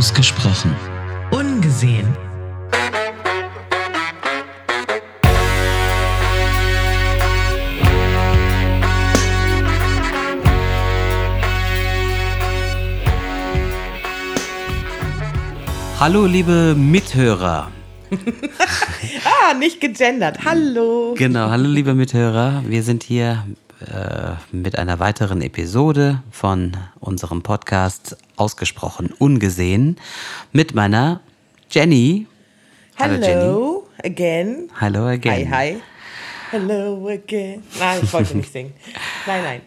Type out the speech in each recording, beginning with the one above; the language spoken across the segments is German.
Ausgesprochen. Ungesehen. Hallo, liebe Mithörer. ah, nicht gegendert. Hallo. Genau, hallo, liebe Mithörer. Wir sind hier äh, mit einer weiteren Episode von unserem Podcast Ausgesprochen Ungesehen mit meiner Jenny. Hallo, Hallo again. Hallo again. Hi, hi. Hello again. Nein, ich wollte nicht singen. Nein, nein.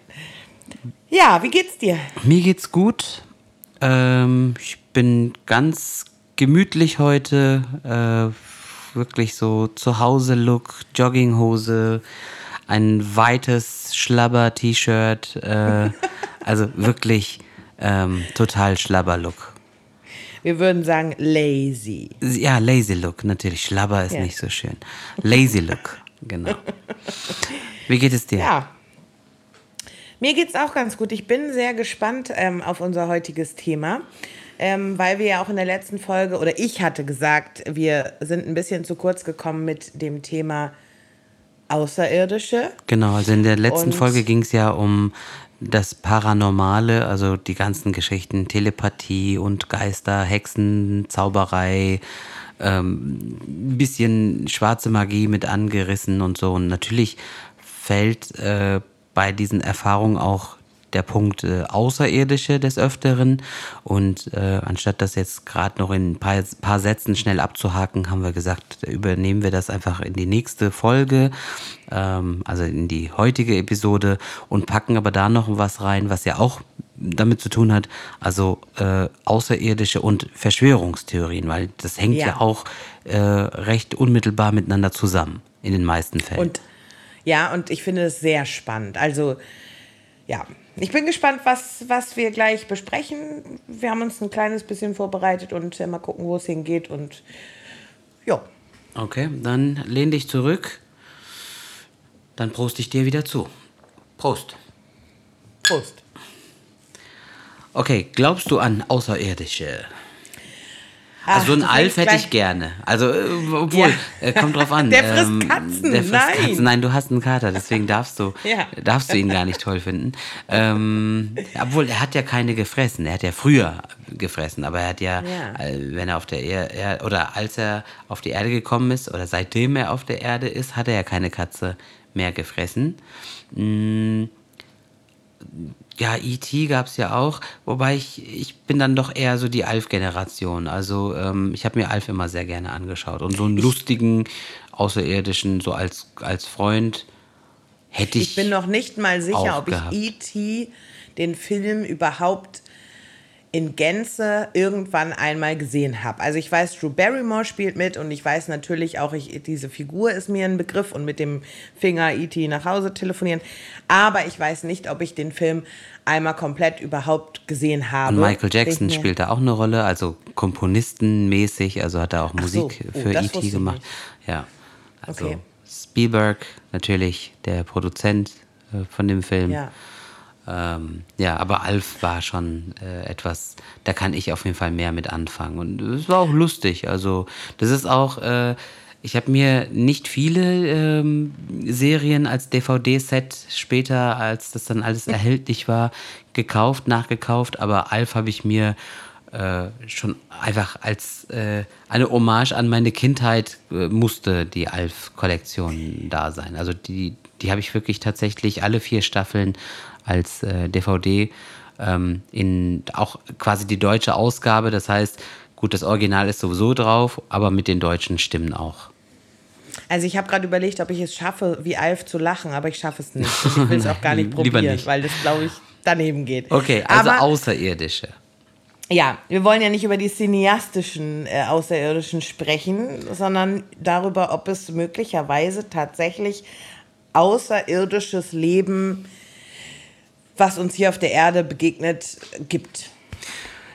Ja, wie geht's dir? Mir geht's gut. Ähm, ich bin ganz gemütlich heute. Äh, wirklich so Zuhause-Look, Jogginghose, ein weites Schlabber-T-Shirt. Äh, also wirklich ähm, total Schlabber-Look. Wir würden sagen lazy. Ja, lazy Look, natürlich. Schlabber ist ja. nicht so schön. Lazy Look, genau. Wie geht es dir? Ja. Mir geht es auch ganz gut. Ich bin sehr gespannt ähm, auf unser heutiges Thema ähm, weil wir ja auch in der letzten Folge, oder ich hatte gesagt, wir sind ein bisschen zu kurz gekommen mit dem Thema Außerirdische. Genau, also in der letzten Und Folge ging es ja um das Paranormale, also die ganzen Geschichten, Telepathie und Geister, Hexen, Zauberei, ähm, ein bisschen schwarze Magie mit angerissen und so. Und natürlich fällt äh, bei diesen Erfahrungen auch der Punkt äh, Außerirdische des Öfteren. Und äh, anstatt das jetzt gerade noch in ein paar, paar Sätzen schnell abzuhaken, haben wir gesagt, übernehmen wir das einfach in die nächste Folge, ähm, also in die heutige Episode und packen aber da noch was rein, was ja auch damit zu tun hat, also äh, außerirdische und Verschwörungstheorien, weil das hängt ja, ja auch äh, recht unmittelbar miteinander zusammen in den meisten Fällen. Und ja, und ich finde es sehr spannend. Also ja, ich bin gespannt, was, was wir gleich besprechen. Wir haben uns ein kleines bisschen vorbereitet und äh, mal gucken, wo es hingeht. Und ja. Okay, dann lehn dich zurück. Dann prost ich dir wieder zu. Prost. Prost. Okay, glaubst du an Außerirdische? Also so ein Alf hätte ich gerne. Also, äh, obwohl, ja. äh, kommt drauf an. Der frisst ähm, Katzen. Der frisst Nein. Katzen. Nein, du hast einen Kater, deswegen darfst du, ja. darfst du ihn gar nicht toll finden. Ähm, obwohl, er hat ja keine gefressen. Er hat ja früher gefressen, aber er hat ja, ja. Äh, wenn er auf der Erde, oder als er auf die Erde gekommen ist, oder seitdem er auf der Erde ist, hat er ja keine Katze mehr gefressen. Mhm ja, E.T. gab es ja auch, wobei ich, ich bin dann doch eher so die Alf-Generation. Also ähm, ich habe mir Alf immer sehr gerne angeschaut. Und so einen lustigen, außerirdischen, so als, als Freund hätte ich. Ich bin noch nicht mal sicher, ob ich E.T. den Film überhaupt in Gänze irgendwann einmal gesehen habe. Also ich weiß, Drew Barrymore spielt mit und ich weiß natürlich auch, ich, diese Figur ist mir ein Begriff und mit dem Finger E.T. nach Hause telefonieren. Aber ich weiß nicht, ob ich den Film einmal komplett überhaupt gesehen habe. Und Michael Jackson spielt da auch eine Rolle, also komponistenmäßig, also hat er auch Musik so. oh, für E.T. gemacht. Ja, also okay. Spielberg natürlich, der Produzent äh, von dem Film. Ja. Ähm, ja, aber Alf war schon äh, etwas, da kann ich auf jeden Fall mehr mit anfangen. Und es war auch lustig. Also, das ist auch, äh, ich habe mir nicht viele ähm, Serien als DVD-Set später, als das dann alles erhältlich war, gekauft, nachgekauft, aber Alf habe ich mir äh, schon einfach als äh, eine Hommage an meine Kindheit äh, musste die Alf-Kollektion da sein. Also die, die habe ich wirklich tatsächlich alle vier Staffeln als äh, DVD ähm, in auch quasi die deutsche Ausgabe. Das heißt, gut, das Original ist sowieso drauf, aber mit den deutschen Stimmen auch. Also ich habe gerade überlegt, ob ich es schaffe, wie Alf zu lachen, aber ich schaffe es nicht. ich will es auch gar nicht probieren, nicht. weil das, glaube ich, daneben geht. Okay, also aber, Außerirdische. Ja, wir wollen ja nicht über die cineastischen äh, Außerirdischen sprechen, sondern darüber, ob es möglicherweise tatsächlich außerirdisches Leben gibt was uns hier auf der Erde begegnet, gibt.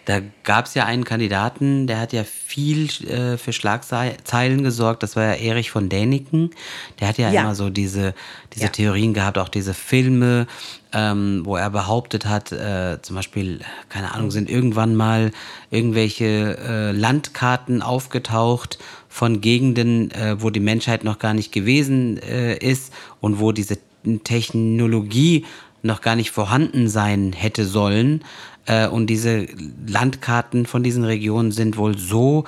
Da gab es ja einen Kandidaten, der hat ja viel äh, für Schlagzeilen gesorgt. Das war ja Erich von Däniken. Der hat ja, ja. immer so diese, diese ja. Theorien gehabt, auch diese Filme, ähm, wo er behauptet hat, äh, zum Beispiel, keine Ahnung, sind irgendwann mal irgendwelche äh, Landkarten aufgetaucht von Gegenden, äh, wo die Menschheit noch gar nicht gewesen äh, ist und wo diese Technologie noch gar nicht vorhanden sein hätte sollen. Äh, und diese Landkarten von diesen Regionen sind wohl so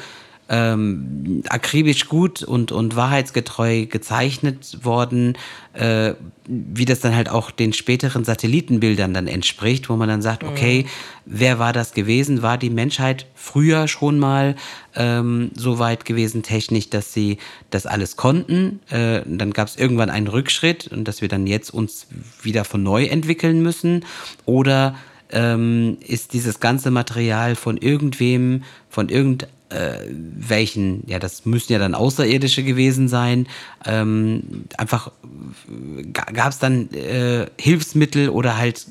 ähm, akribisch gut und, und wahrheitsgetreu gezeichnet worden, äh, wie das dann halt auch den späteren Satellitenbildern dann entspricht, wo man dann sagt, okay, mhm. wer war das gewesen? War die Menschheit früher schon mal ähm, so weit gewesen technisch, dass sie das alles konnten? Äh, dann gab es irgendwann einen Rückschritt und dass wir dann jetzt uns wieder von neu entwickeln müssen? Oder ähm, ist dieses ganze Material von irgendwem, von irgendeinem äh, welchen, ja, das müssen ja dann Außerirdische gewesen sein, ähm, einfach gab es dann äh, Hilfsmittel oder halt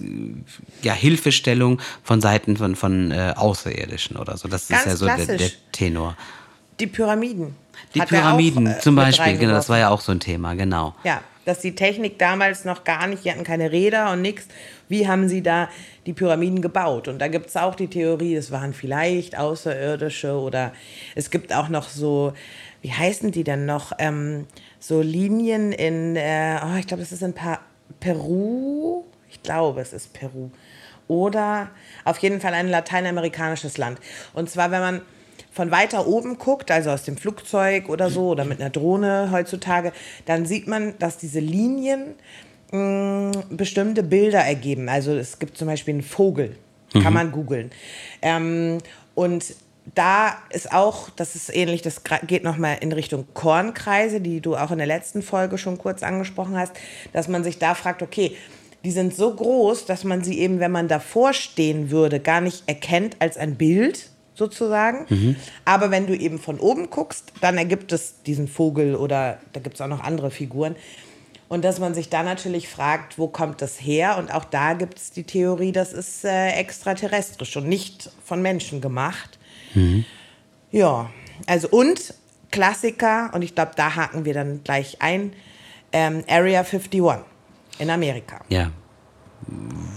ja Hilfestellung von Seiten von, von äh, Außerirdischen oder so. Das Ganz ist ja so der, der, Tenor. Die Pyramiden. Die Pyramiden auch, äh, zum Beispiel, genau, das war ja auch so ein Thema, genau. Ja, dass die Technik damals noch gar nicht, die hatten keine Räder und nichts. Wie haben sie da die Pyramiden gebaut? Und da gibt es auch die Theorie, es waren vielleicht Außerirdische oder es gibt auch noch so, wie heißen die denn noch? Ähm, so Linien in, äh, oh, ich glaube, das ist in pa Peru. Ich glaube, es ist Peru. Oder auf jeden Fall ein lateinamerikanisches Land. Und zwar, wenn man von weiter oben guckt, also aus dem Flugzeug oder so oder mit einer Drohne heutzutage, dann sieht man, dass diese Linien mh, mm, bestimmte Bilder ergeben. Also es gibt zum Beispiel einen Vogel, mhm. kann man googeln. Ähm, und da ist auch, das ist ähnlich, das geht nochmal in Richtung Kornkreise, die du auch in der letzten Folge schon kurz angesprochen hast, dass man sich da fragt, okay, die sind so groß, dass man sie eben, wenn man davor stehen würde, gar nicht erkennt als ein Bild, sozusagen. Mhm. Aber wenn du eben von oben guckst, dann ergibt es diesen Vogel oder da gibt es auch noch andere Figuren. Und dass man sich da natürlich fragt, wo kommt das her? Und auch da gibt es die Theorie, das ist äh, extraterrestrisch und nicht von Menschen gemacht. Mhm. Ja, also und Klassiker, und ich glaube, da haken wir dann gleich ein, ähm, Area 51 in Amerika. Ja,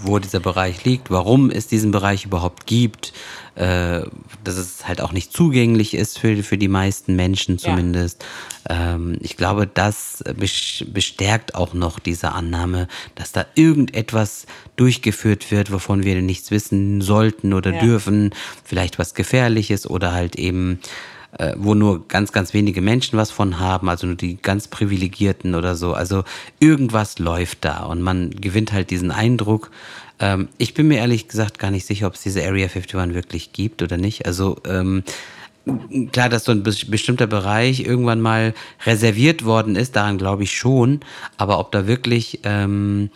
wo dieser Bereich liegt, warum es diesen Bereich überhaupt gibt, äh, dass es halt auch nicht zugänglich ist für, für die meisten Menschen zumindest. Ja. Ähm, ich glaube, das bestärkt auch noch diese Annahme, dass da irgendetwas durchgeführt wird, wovon wir nichts wissen sollten oder ja. dürfen, vielleicht was Gefährliches oder halt eben äh, wo nur ganz, ganz wenige Menschen was von haben, also nur die ganz Privilegierten oder so. Also irgendwas läuft da und man gewinnt halt diesen Eindruck. Ähm, ich bin mir ehrlich gesagt gar nicht sicher, ob es diese Area 51 wirklich gibt oder nicht. Also ähm, klar, dass so ein bestimmter Bereich irgendwann mal reserviert worden ist, daran glaube ich schon. Aber ob da wirklich ähm,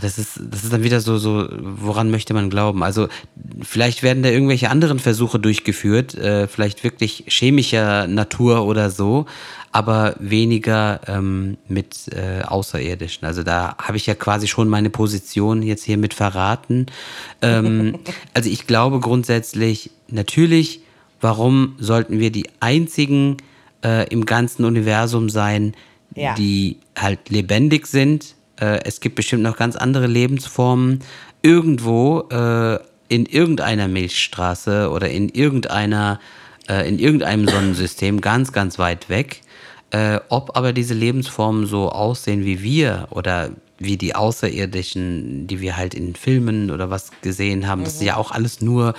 das ist, das ist dann wieder so, so, woran möchte man glauben? Also, vielleicht werden da irgendwelche anderen Versuche durchgeführt, äh, vielleicht wirklich chemischer Natur oder so, aber weniger ähm, mit äh, Außerirdischen. Also, da habe ich ja quasi schon meine Position jetzt hier mit verraten. Ähm, also, ich glaube grundsätzlich, natürlich, warum sollten wir die einzigen äh, im ganzen Universum sein, ja. die halt lebendig sind? Äh, es gibt bestimmt noch ganz andere Lebensformen irgendwo äh, in irgendeiner Milchstraße oder in irgendeiner äh, in irgendeinem Sonnensystem ganz ganz weit weg. Äh, ob aber diese Lebensformen so aussehen wie wir oder wie die Außerirdischen, die wir halt in Filmen oder was gesehen haben, mhm. das ist ja auch alles nur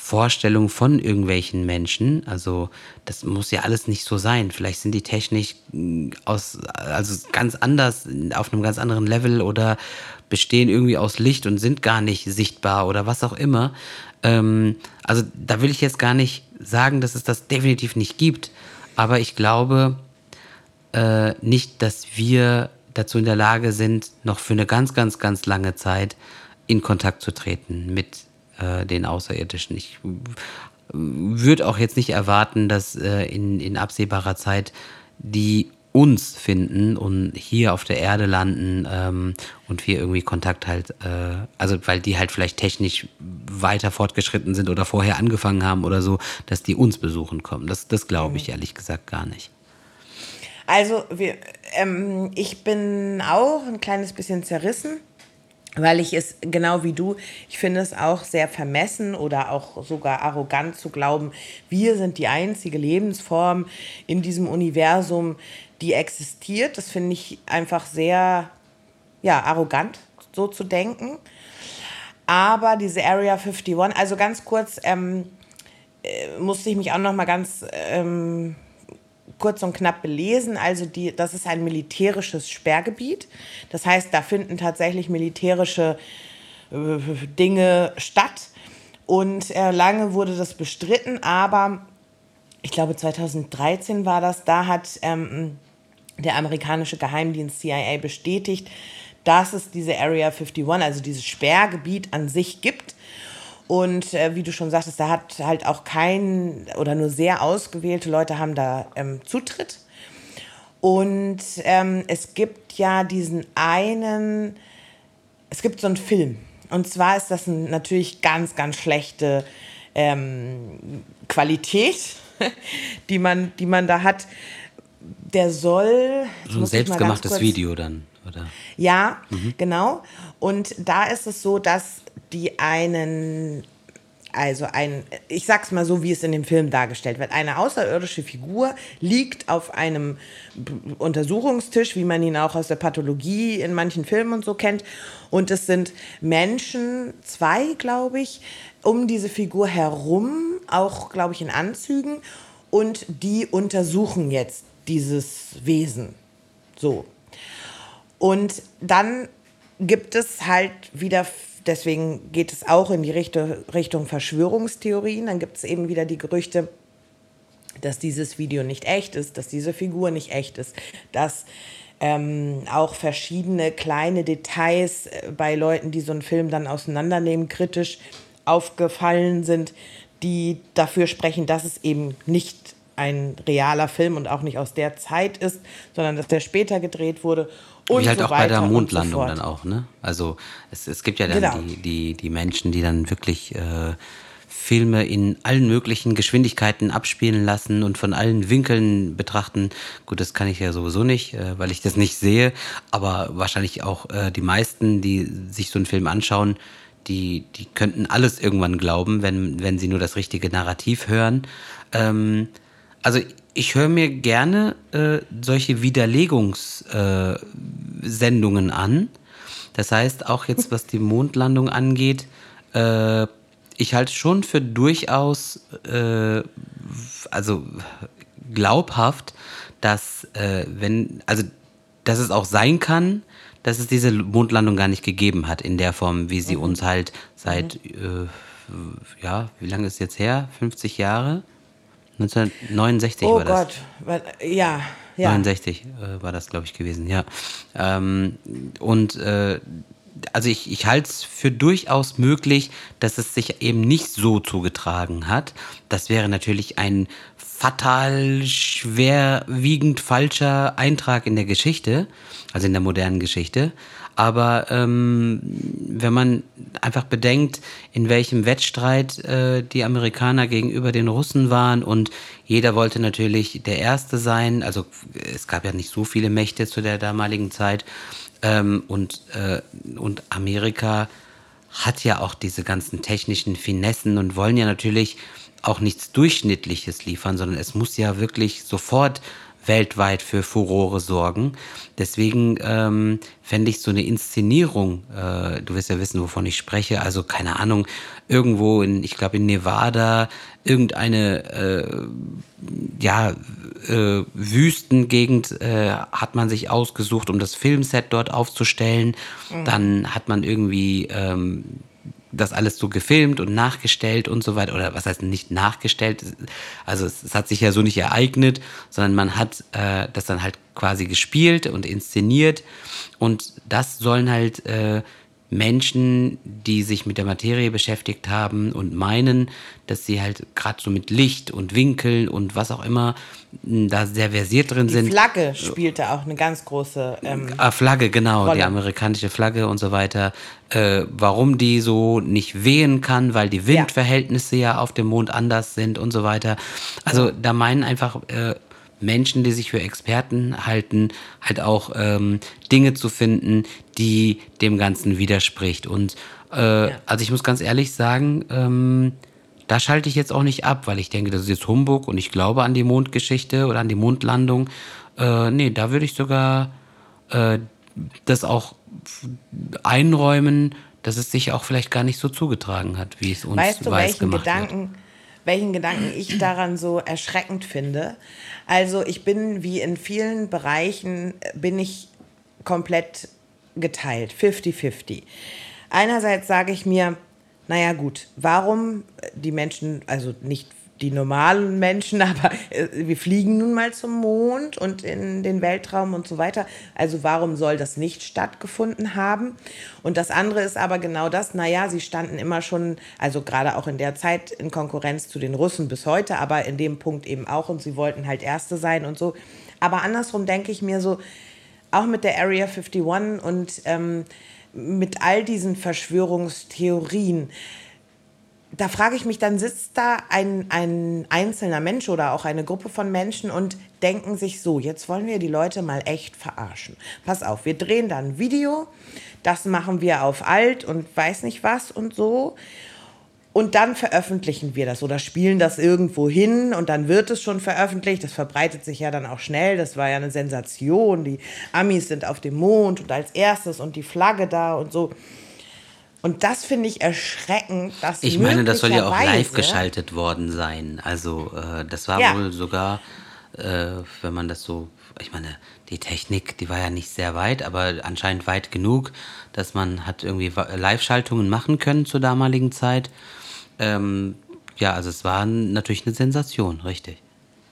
Vorstellung von irgendwelchen Menschen. Also das muss ja alles nicht so sein. Vielleicht sind die technisch mm, aus, also ganz anders, auf einem ganz anderen Level oder bestehen irgendwie aus Licht und sind gar nicht sichtbar oder was auch immer. Ähm, also da will ich jetzt gar nicht sagen, dass es das definitiv nicht gibt. Aber ich glaube äh, nicht, dass wir dazu in der Lage sind, noch für eine ganz, ganz, ganz lange Zeit in Kontakt zu treten mit äh, den Außerirdischen. Ich würde auch jetzt nicht erwarten, dass äh, in, in absehbarer Zeit die uns finden und hier auf der Erde landen ähm, und wir irgendwie Kontakt halt, äh, also weil die halt vielleicht technisch weiter fortgeschritten sind oder vorher angefangen haben oder so, dass die uns besuchen kommen. Das, das glaube ich mhm. ehrlich gesagt gar nicht. Also wir, ähm, ich bin auch ein kleines bisschen zerrissen weil ich es genau wie du, ich finde es auch sehr vermessen oder auch sogar arrogant zu glauben, wir sind die einzige Lebensform in diesem Universum, die existiert. Das finde ich einfach sehr ja, arrogant, so zu denken. Aber diese Area 51, also ganz kurz, ähm, äh, musste ich mich auch noch mal ganz ähm, kurz und knapp belesen. Also die, das ist ein militärisches Sperrgebiet. Das heißt, da finden tatsächlich militärische äh, Dinge statt. Und äh, lange wurde das bestritten, aber ich glaube 2013 war das, da hat ähm, der amerikanische Geheimdienst CIA bestätigt, dass es diese Area 51, also dieses Sperrgebiet an sich gibt und äh, wie du schon sagtest, da hat halt auch kein oder nur sehr ausgewählte Leute haben da ähm, Zutritt. Und ähm, es gibt ja diesen einen, es gibt so einen Film. Und zwar ist das ein, natürlich ganz, ganz schlechte ähm, Qualität, die man, die man da hat. Der soll. So ein selbstgemachtes Video dann, oder? Ja, mhm. genau. Und da ist es so, dass die einen also ein, ich sag's mal so, wie es in dem Film dargestellt wird. Eine außerirdische Figur liegt auf einem Untersuchungstisch, wie man ihn auch aus der Pathologie in manchen Filmen und so kennt. Und es sind Menschen, zwei, glaube ich, um diese Figur herum, auch, glaube ich, in Anzügen. Und die untersuchen jetzt dieses Wesen. So. Und dann gibt es halt wieder deswegen geht es auch in die Richtung Verschwörungstheorien. Dann gibt es eben wieder die Gerüchte, dass dieses Video nicht echt ist, dass diese Figur nicht echt ist, dass ähm, auch verschiedene kleine Details äh, bei Leuten, die so einen Film dann auseinandernehmen, kritisch aufgefallen sind, die dafür sprechen, dass es eben nicht ein realer Film und auch nicht aus der Zeit ist, sondern dass der später gedreht wurde und Wie halt so auch bei der Mondlandung so dann auch, ne? Also es, es gibt ja dann genau. die, die, die Menschen, die dann wirklich äh, Filme in allen möglichen Geschwindigkeiten abspielen lassen und von allen Winkeln betrachten. Gut, das kann ich ja sowieso nicht, äh, weil ich das nicht sehe. Aber wahrscheinlich auch äh, die meisten, die sich so einen Film anschauen, die, die könnten alles irgendwann glauben, wenn, wenn sie nur das richtige Narrativ hören. Ähm, also ich höre mir gerne äh, solche Widerlegungssendungen äh, an. Das heißt, auch jetzt was die Mondlandung angeht, äh, ich halte schon für durchaus, äh, also glaubhaft, dass äh, wenn, also dass es auch sein kann, dass es diese Mondlandung gar nicht gegeben hat in der Form, wie sie mhm. uns halt seit, mhm. äh, ja, wie lange ist es jetzt her? 50 Jahre? 1969 oh war das. Oh Gott, ja. ja. 69 äh, war das, glaube ich, gewesen, ja. Ähm, und äh, also ich, ich halte es für durchaus möglich, dass es sich eben nicht so zugetragen hat. Das wäre natürlich ein fatal schwerwiegend falscher Eintrag in der Geschichte, also in der modernen Geschichte. Aber ähm, wenn man einfach bedenkt, in welchem Wettstreit äh, die Amerikaner gegenüber den Russen waren und jeder wollte natürlich der Erste sein, also es gab ja nicht so viele Mächte zu der damaligen Zeit ähm, und, äh, und Amerika hat ja auch diese ganzen technischen Finessen und wollen ja natürlich auch nichts Durchschnittliches liefern, sondern es muss ja wirklich sofort weltweit für Furore sorgen. Deswegen ähm, fände ich so eine Inszenierung, äh, du wirst ja wissen, wovon ich spreche, also keine Ahnung, irgendwo in, ich glaube in Nevada, irgendeine äh, ja, äh, Wüstengegend äh, hat man sich ausgesucht, um das Filmset dort aufzustellen. Mhm. Dann hat man irgendwie ähm, das alles so gefilmt und nachgestellt und so weiter. Oder was heißt nicht nachgestellt? Also es, es hat sich ja so nicht ereignet, sondern man hat äh, das dann halt quasi gespielt und inszeniert. Und das sollen halt äh, Menschen, die sich mit der Materie beschäftigt haben und meinen, dass sie halt gerade so mit Licht und Winkeln und was auch immer da sehr versiert drin die sind. Die Flagge spielte auch eine ganz große ähm, ah, Flagge, genau, Rolle. die amerikanische Flagge und so weiter. Äh, warum die so nicht wehen kann, weil die Windverhältnisse ja, ja auf dem Mond anders sind und so weiter. Also da meinen einfach äh, Menschen, die sich für Experten halten, halt auch ähm, Dinge zu finden, die dem Ganzen widerspricht. Und äh, ja. also ich muss ganz ehrlich sagen, ähm, da schalte ich jetzt auch nicht ab, weil ich denke, das ist jetzt Humbug und ich glaube an die Mondgeschichte oder an die Mondlandung. Äh, nee, da würde ich sogar äh, das auch einräumen, dass es sich auch vielleicht gar nicht so zugetragen hat, wie es uns weißt du, weiß welchen gemacht Gedanken, wird. Welchen Gedanken ich daran so erschreckend finde. Also ich bin wie in vielen Bereichen, bin ich komplett geteilt, 50-50. Einerseits sage ich mir, naja gut, warum die Menschen, also nicht die normalen Menschen, aber äh, wir fliegen nun mal zum Mond und in den Weltraum und so weiter. Also warum soll das nicht stattgefunden haben? Und das andere ist aber genau das, naja, sie standen immer schon, also gerade auch in der Zeit in Konkurrenz zu den Russen bis heute, aber in dem Punkt eben auch und sie wollten halt Erste sein und so. Aber andersrum denke ich mir so, auch mit der Area 51 und ähm, mit all diesen Verschwörungstheorien, da frage ich mich, dann sitzt da ein, ein einzelner Mensch oder auch eine Gruppe von Menschen und denken sich so, jetzt wollen wir die Leute mal echt verarschen. Pass auf, wir drehen dann ein Video, das machen wir auf alt und weiß nicht was und so. Und dann veröffentlichen wir das oder spielen das irgendwo hin und dann wird es schon veröffentlicht. Das verbreitet sich ja dann auch schnell. Das war ja eine Sensation. Die Amis sind auf dem Mond und als erstes und die Flagge da und so. Und das finde ich erschreckend, dass Ich meine, das soll ja auch live geschaltet worden sein. Also äh, das war ja. wohl sogar, äh, wenn man das so, ich meine, die Technik, die war ja nicht sehr weit, aber anscheinend weit genug, dass man hat irgendwie Live-Schaltungen machen können zur damaligen Zeit. Ähm, ja, also es war natürlich eine Sensation, richtig.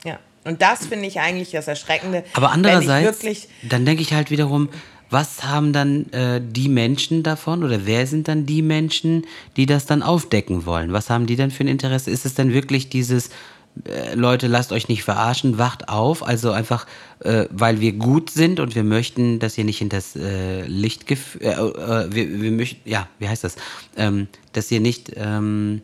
Ja, und das finde ich eigentlich das Erschreckende. Aber andererseits, dann denke ich halt wiederum, was haben dann äh, die Menschen davon oder wer sind dann die Menschen, die das dann aufdecken wollen? Was haben die denn für ein Interesse? Ist es denn wirklich dieses, äh, Leute, lasst euch nicht verarschen, wacht auf, also einfach, äh, weil wir gut sind und wir möchten, dass ihr nicht in das äh, Licht, äh, äh, wir, wir möchten, ja, wie heißt das, ähm, dass ihr nicht, ähm,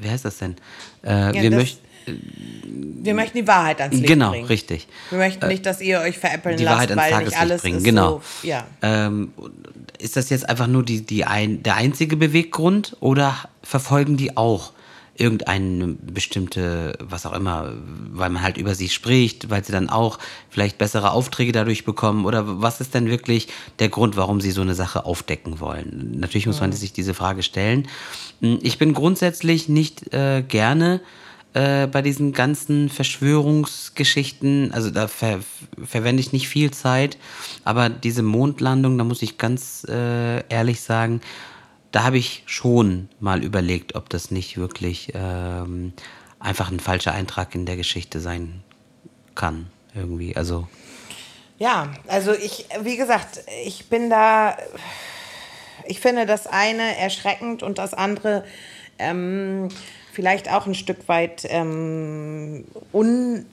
wie heißt das denn? Ja, wir möchten wir möchten die Wahrheit ans Licht genau, bringen. Genau, richtig. Wir möchten nicht, dass ihr euch veräppeln die lasst, Wahrheit weil nicht alles bringen. ist genau. so. Ja. Ähm, ist das jetzt einfach nur die, die ein, der einzige Beweggrund oder verfolgen die auch irgendeine bestimmte, was auch immer, weil man halt über sie spricht, weil sie dann auch vielleicht bessere Aufträge dadurch bekommen? Oder was ist denn wirklich der Grund, warum sie so eine Sache aufdecken wollen? Natürlich muss man sich diese Frage stellen. Ich bin grundsätzlich nicht äh, gerne äh, bei diesen ganzen Verschwörungsgeschichten. Also da ver verwende ich nicht viel Zeit, aber diese Mondlandung, da muss ich ganz äh, ehrlich sagen, da habe ich schon mal überlegt, ob das nicht wirklich ähm, einfach ein falscher Eintrag in der Geschichte sein kann. Irgendwie. Also. Ja, also ich, wie gesagt, ich bin da. Ich finde das eine erschreckend und das andere ähm, vielleicht auch ein Stück weit ähm, un.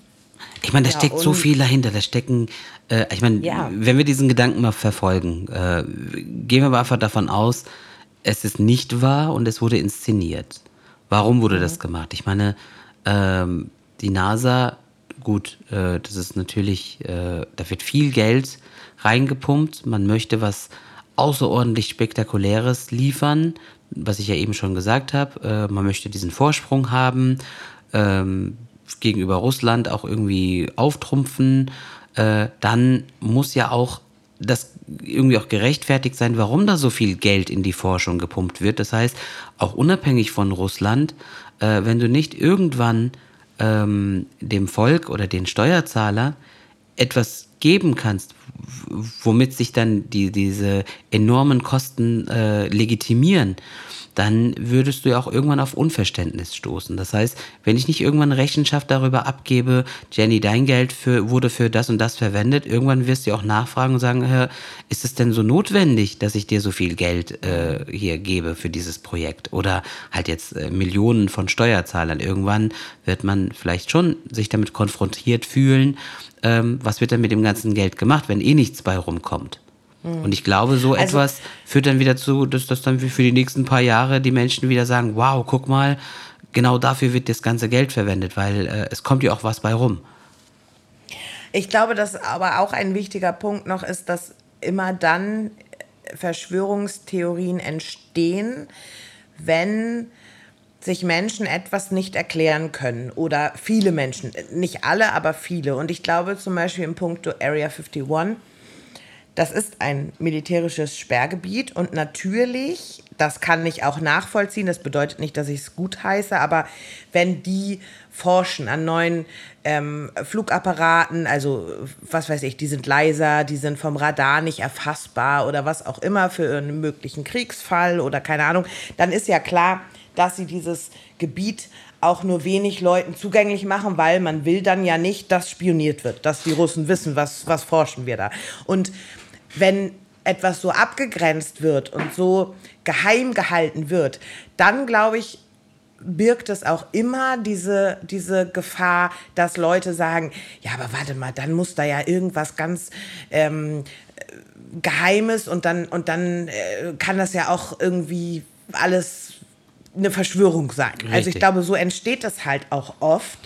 Ich meine, da ja, steckt so viel dahinter. Da stecken, äh, ich meine, ja. wenn wir diesen Gedanken mal verfolgen, äh, gehen wir aber einfach davon aus, es ist nicht wahr und es wurde inszeniert. Warum wurde mhm. das gemacht? Ich meine, ähm, die NASA, gut, äh, das ist natürlich, äh, da wird viel Geld reingepumpt. Man möchte was außerordentlich Spektakuläres liefern was ich ja eben schon gesagt habe, äh, man möchte diesen Vorsprung haben, ähm, gegenüber Russland auch irgendwie auftrumpfen, äh, dann muss ja auch das irgendwie auch gerechtfertigt sein, warum da so viel Geld in die Forschung gepumpt wird. Das heißt, auch unabhängig von Russland, äh, wenn du nicht irgendwann ähm, dem Volk oder den Steuerzahler etwas geben kannst, womit sich dann die, diese enormen Kosten äh, legitimieren, dann würdest du ja auch irgendwann auf Unverständnis stoßen. Das heißt, wenn ich nicht irgendwann Rechenschaft darüber abgebe, Jenny, dein Geld für, wurde für das und das verwendet, irgendwann wirst du auch nachfragen und sagen, ist es denn so notwendig, dass ich dir so viel Geld äh, hier gebe für dieses Projekt? Oder halt jetzt äh, Millionen von Steuerzahlern. Irgendwann wird man vielleicht schon sich damit konfrontiert fühlen, ähm, was wird denn mit dem ganzen Geld gemacht, wenn eh nichts bei rumkommt. Und ich glaube, so also, etwas führt dann wieder zu, dass das dann für die nächsten paar Jahre die Menschen wieder sagen, wow, guck mal, genau dafür wird das ganze Geld verwendet, weil äh, es kommt ja auch was bei rum. Ich glaube, dass aber auch ein wichtiger Punkt noch ist, dass immer dann Verschwörungstheorien entstehen, wenn sich Menschen etwas nicht erklären können oder viele Menschen, nicht alle, aber viele. Und ich glaube zum Beispiel im Punkt Area 51, das ist ein militärisches Sperrgebiet und natürlich, das kann ich auch nachvollziehen, das bedeutet nicht, dass ich es gut heiße, aber wenn die forschen an neuen ähm, Flugapparaten, also was weiß ich, die sind leiser, die sind vom Radar nicht erfassbar oder was auch immer für einen möglichen Kriegsfall oder keine Ahnung, dann ist ja klar, dass sie dieses Gebiet auch nur wenig Leuten zugänglich machen, weil man will dann ja nicht, dass spioniert wird, dass die Russen wissen, was, was forschen wir da. Und wenn etwas so abgegrenzt wird und so geheim gehalten wird, dann glaube ich, birgt es auch immer diese, diese Gefahr, dass Leute sagen, ja, aber warte mal, dann muss da ja irgendwas ganz ähm, Geheimes und dann, und dann äh, kann das ja auch irgendwie alles eine Verschwörung sein. Richtig. Also ich glaube, so entsteht das halt auch oft.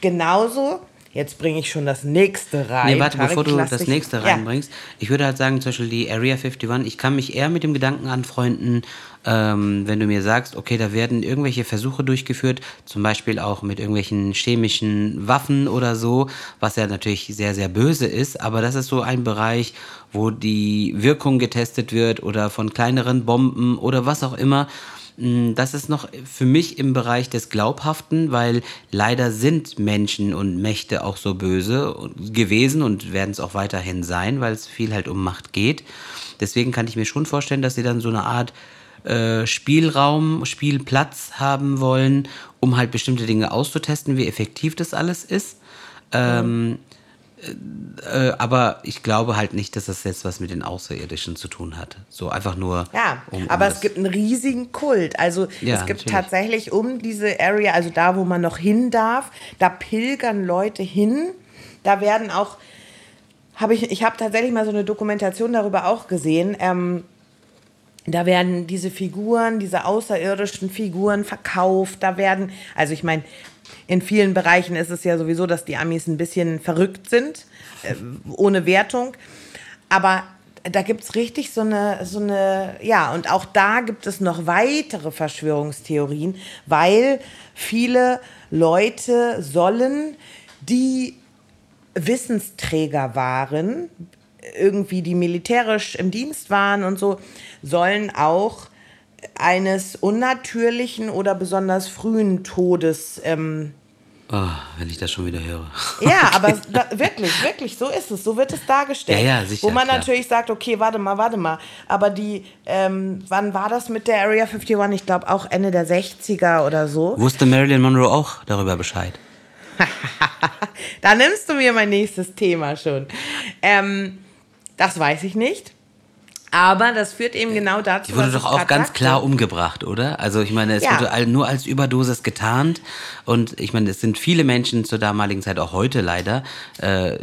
Genauso Jetzt bringe ich schon das nächste rein. Nee, warte, Tarek, bevor du das nächste reinbringst. Ja. Ich würde halt sagen, zum Beispiel die Area 51, ich kann mich eher mit dem Gedanken anfreunden, ähm, wenn du mir sagst, okay, da werden irgendwelche Versuche durchgeführt, zum Beispiel auch mit irgendwelchen chemischen Waffen oder so, was ja natürlich sehr, sehr böse ist, aber das ist so ein Bereich, wo die Wirkung getestet wird oder von kleineren Bomben oder was auch immer. Mm, das ist noch für mich im Bereich des Glaubhaften, weil leider sind Menschen und Mächte auch so böse gewesen und werden es auch weiterhin sein, weil es viel halt um Macht geht. Deswegen kann ich mir schon vorstellen, dass sie dann so eine Art äh, Spielraum, Spielplatz haben wollen, um halt bestimmte Dinge auszutesten, wie effektiv das alles ist. Ähm, äh, äh, aber ich glaube halt nicht, dass das jetzt was mit den Außerirdischen zu tun hat. So einfach nur. Ja, um, um aber es gibt einen riesigen Kult. Also ja, es gibt natürlich. tatsächlich um diese Area, also da, wo man noch hin darf, da pilgern Leute hin. Da werden auch, habe ich, ich habe tatsächlich mal so eine Dokumentation darüber auch gesehen. Ähm, da werden diese Figuren, diese außerirdischen Figuren verkauft. Da werden, also ich meine, in vielen Bereichen ist es ja sowieso, dass die Amis ein bisschen verrückt sind, äh, ohne Wertung. Aber da gibt es richtig so eine, so eine, ja, und auch da gibt es noch weitere Verschwörungstheorien, weil viele Leute sollen, die Wissensträger waren, irgendwie die militärisch im Dienst waren und so, sollen auch eines unnatürlichen oder besonders frühen Todes. Ähm, oh, wenn ich das schon wieder höre. Ja, aber da, wirklich, wirklich, so ist es. So wird es dargestellt. Ja, ja, sicher. Wo man klar. natürlich sagt, okay, warte mal, warte mal. Aber die, ähm, wann war das mit der Area 51? Ich glaube auch Ende der 60er oder so. Wusste Marilyn Monroe auch darüber Bescheid? da nimmst du mir mein nächstes Thema schon. Ähm, das weiß ich nicht. Aber das führt eben genau dazu. Die wurde doch auch ganz sagte. klar umgebracht, oder? Also ich meine, es ja. wurde nur als Überdosis getarnt. Und ich meine, es sind viele Menschen zur damaligen Zeit, auch heute leider, äh,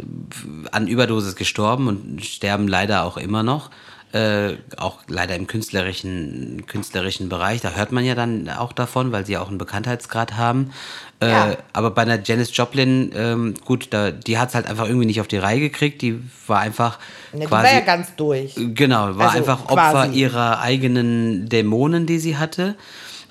an Überdosis gestorben und sterben leider auch immer noch. Äh, auch leider im künstlerischen, künstlerischen Bereich. Da hört man ja dann auch davon, weil sie auch einen Bekanntheitsgrad haben. Äh, ja. Aber bei einer Janis Joplin, ähm, gut, da, die hat es halt einfach irgendwie nicht auf die Reihe gekriegt. Die war einfach. Ne, quasi, war ja ganz durch. Genau, war also einfach Opfer quasi. ihrer eigenen Dämonen, die sie hatte.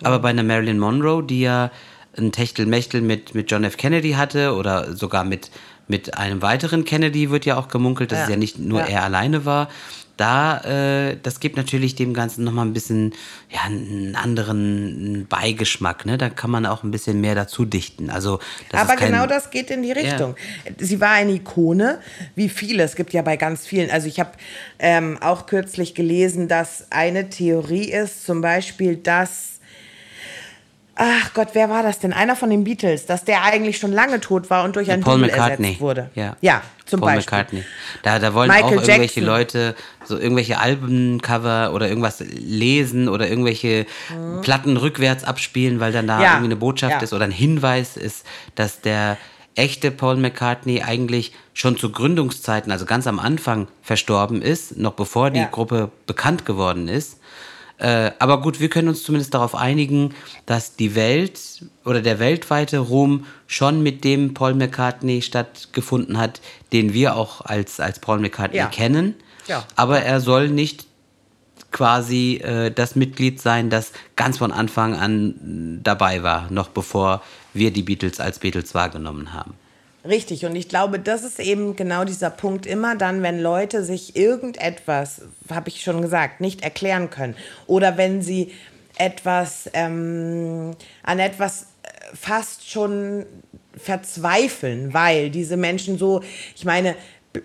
Aber bei einer Marilyn Monroe, die ja ein Techtelmechtel mit, mit John F. Kennedy hatte oder sogar mit, mit einem weiteren Kennedy, wird ja auch gemunkelt, dass ja. es ja nicht nur er alleine war da, äh, das gibt natürlich dem Ganzen nochmal ein bisschen, ja, einen anderen Beigeschmack, ne? Da kann man auch ein bisschen mehr dazu dichten. Also, Aber kein, genau das geht in die Richtung. Ja. Sie war eine Ikone, wie viele. Es gibt ja bei ganz vielen. Also ich habe ähm, auch kürzlich gelesen, dass eine Theorie ist, zum Beispiel, dass Ach Gott, wer war das denn? Einer von den Beatles, dass der eigentlich schon lange tot war und durch einen Paul McCartney. ersetzt wurde. Ja, ja zum Paul Beispiel. McCartney. Da, da wollen Michael auch irgendwelche Jackson. Leute so irgendwelche Albencover oder irgendwas lesen oder irgendwelche mhm. Platten rückwärts abspielen, weil dann da ja. irgendwie eine Botschaft ja. ist oder ein Hinweis ist, dass der echte Paul McCartney eigentlich schon zu Gründungszeiten, also ganz am Anfang, verstorben ist, noch bevor die ja. Gruppe bekannt geworden ist. Äh, aber gut, wir können uns zumindest darauf einigen, dass die Welt oder der weltweite Ruhm schon mit dem Paul McCartney stattgefunden hat, den wir auch als, als Paul McCartney ja. kennen. Ja. Aber er soll nicht quasi äh, das Mitglied sein, das ganz von Anfang an dabei war, noch bevor wir die Beatles als Beatles wahrgenommen haben. Richtig, und ich glaube, das ist eben genau dieser Punkt immer dann, wenn Leute sich irgendetwas, habe ich schon gesagt, nicht erklären können oder wenn sie etwas ähm, an etwas äh, fast schon verzweifeln, weil diese Menschen so, ich meine,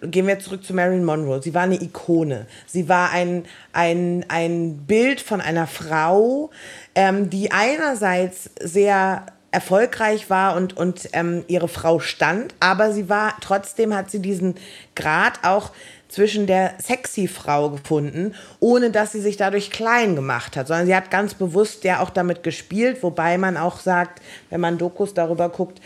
gehen wir zurück zu Marilyn Monroe. Sie war eine Ikone. Sie war ein, ein, ein Bild von einer Frau, ähm, die einerseits sehr erfolgreich war und, und ähm, ihre Frau stand, aber sie war, trotzdem hat sie diesen Grad auch zwischen der sexy Frau gefunden, ohne dass sie sich dadurch klein gemacht hat, sondern sie hat ganz bewusst ja auch damit gespielt, wobei man auch sagt, wenn man Dokus darüber guckt,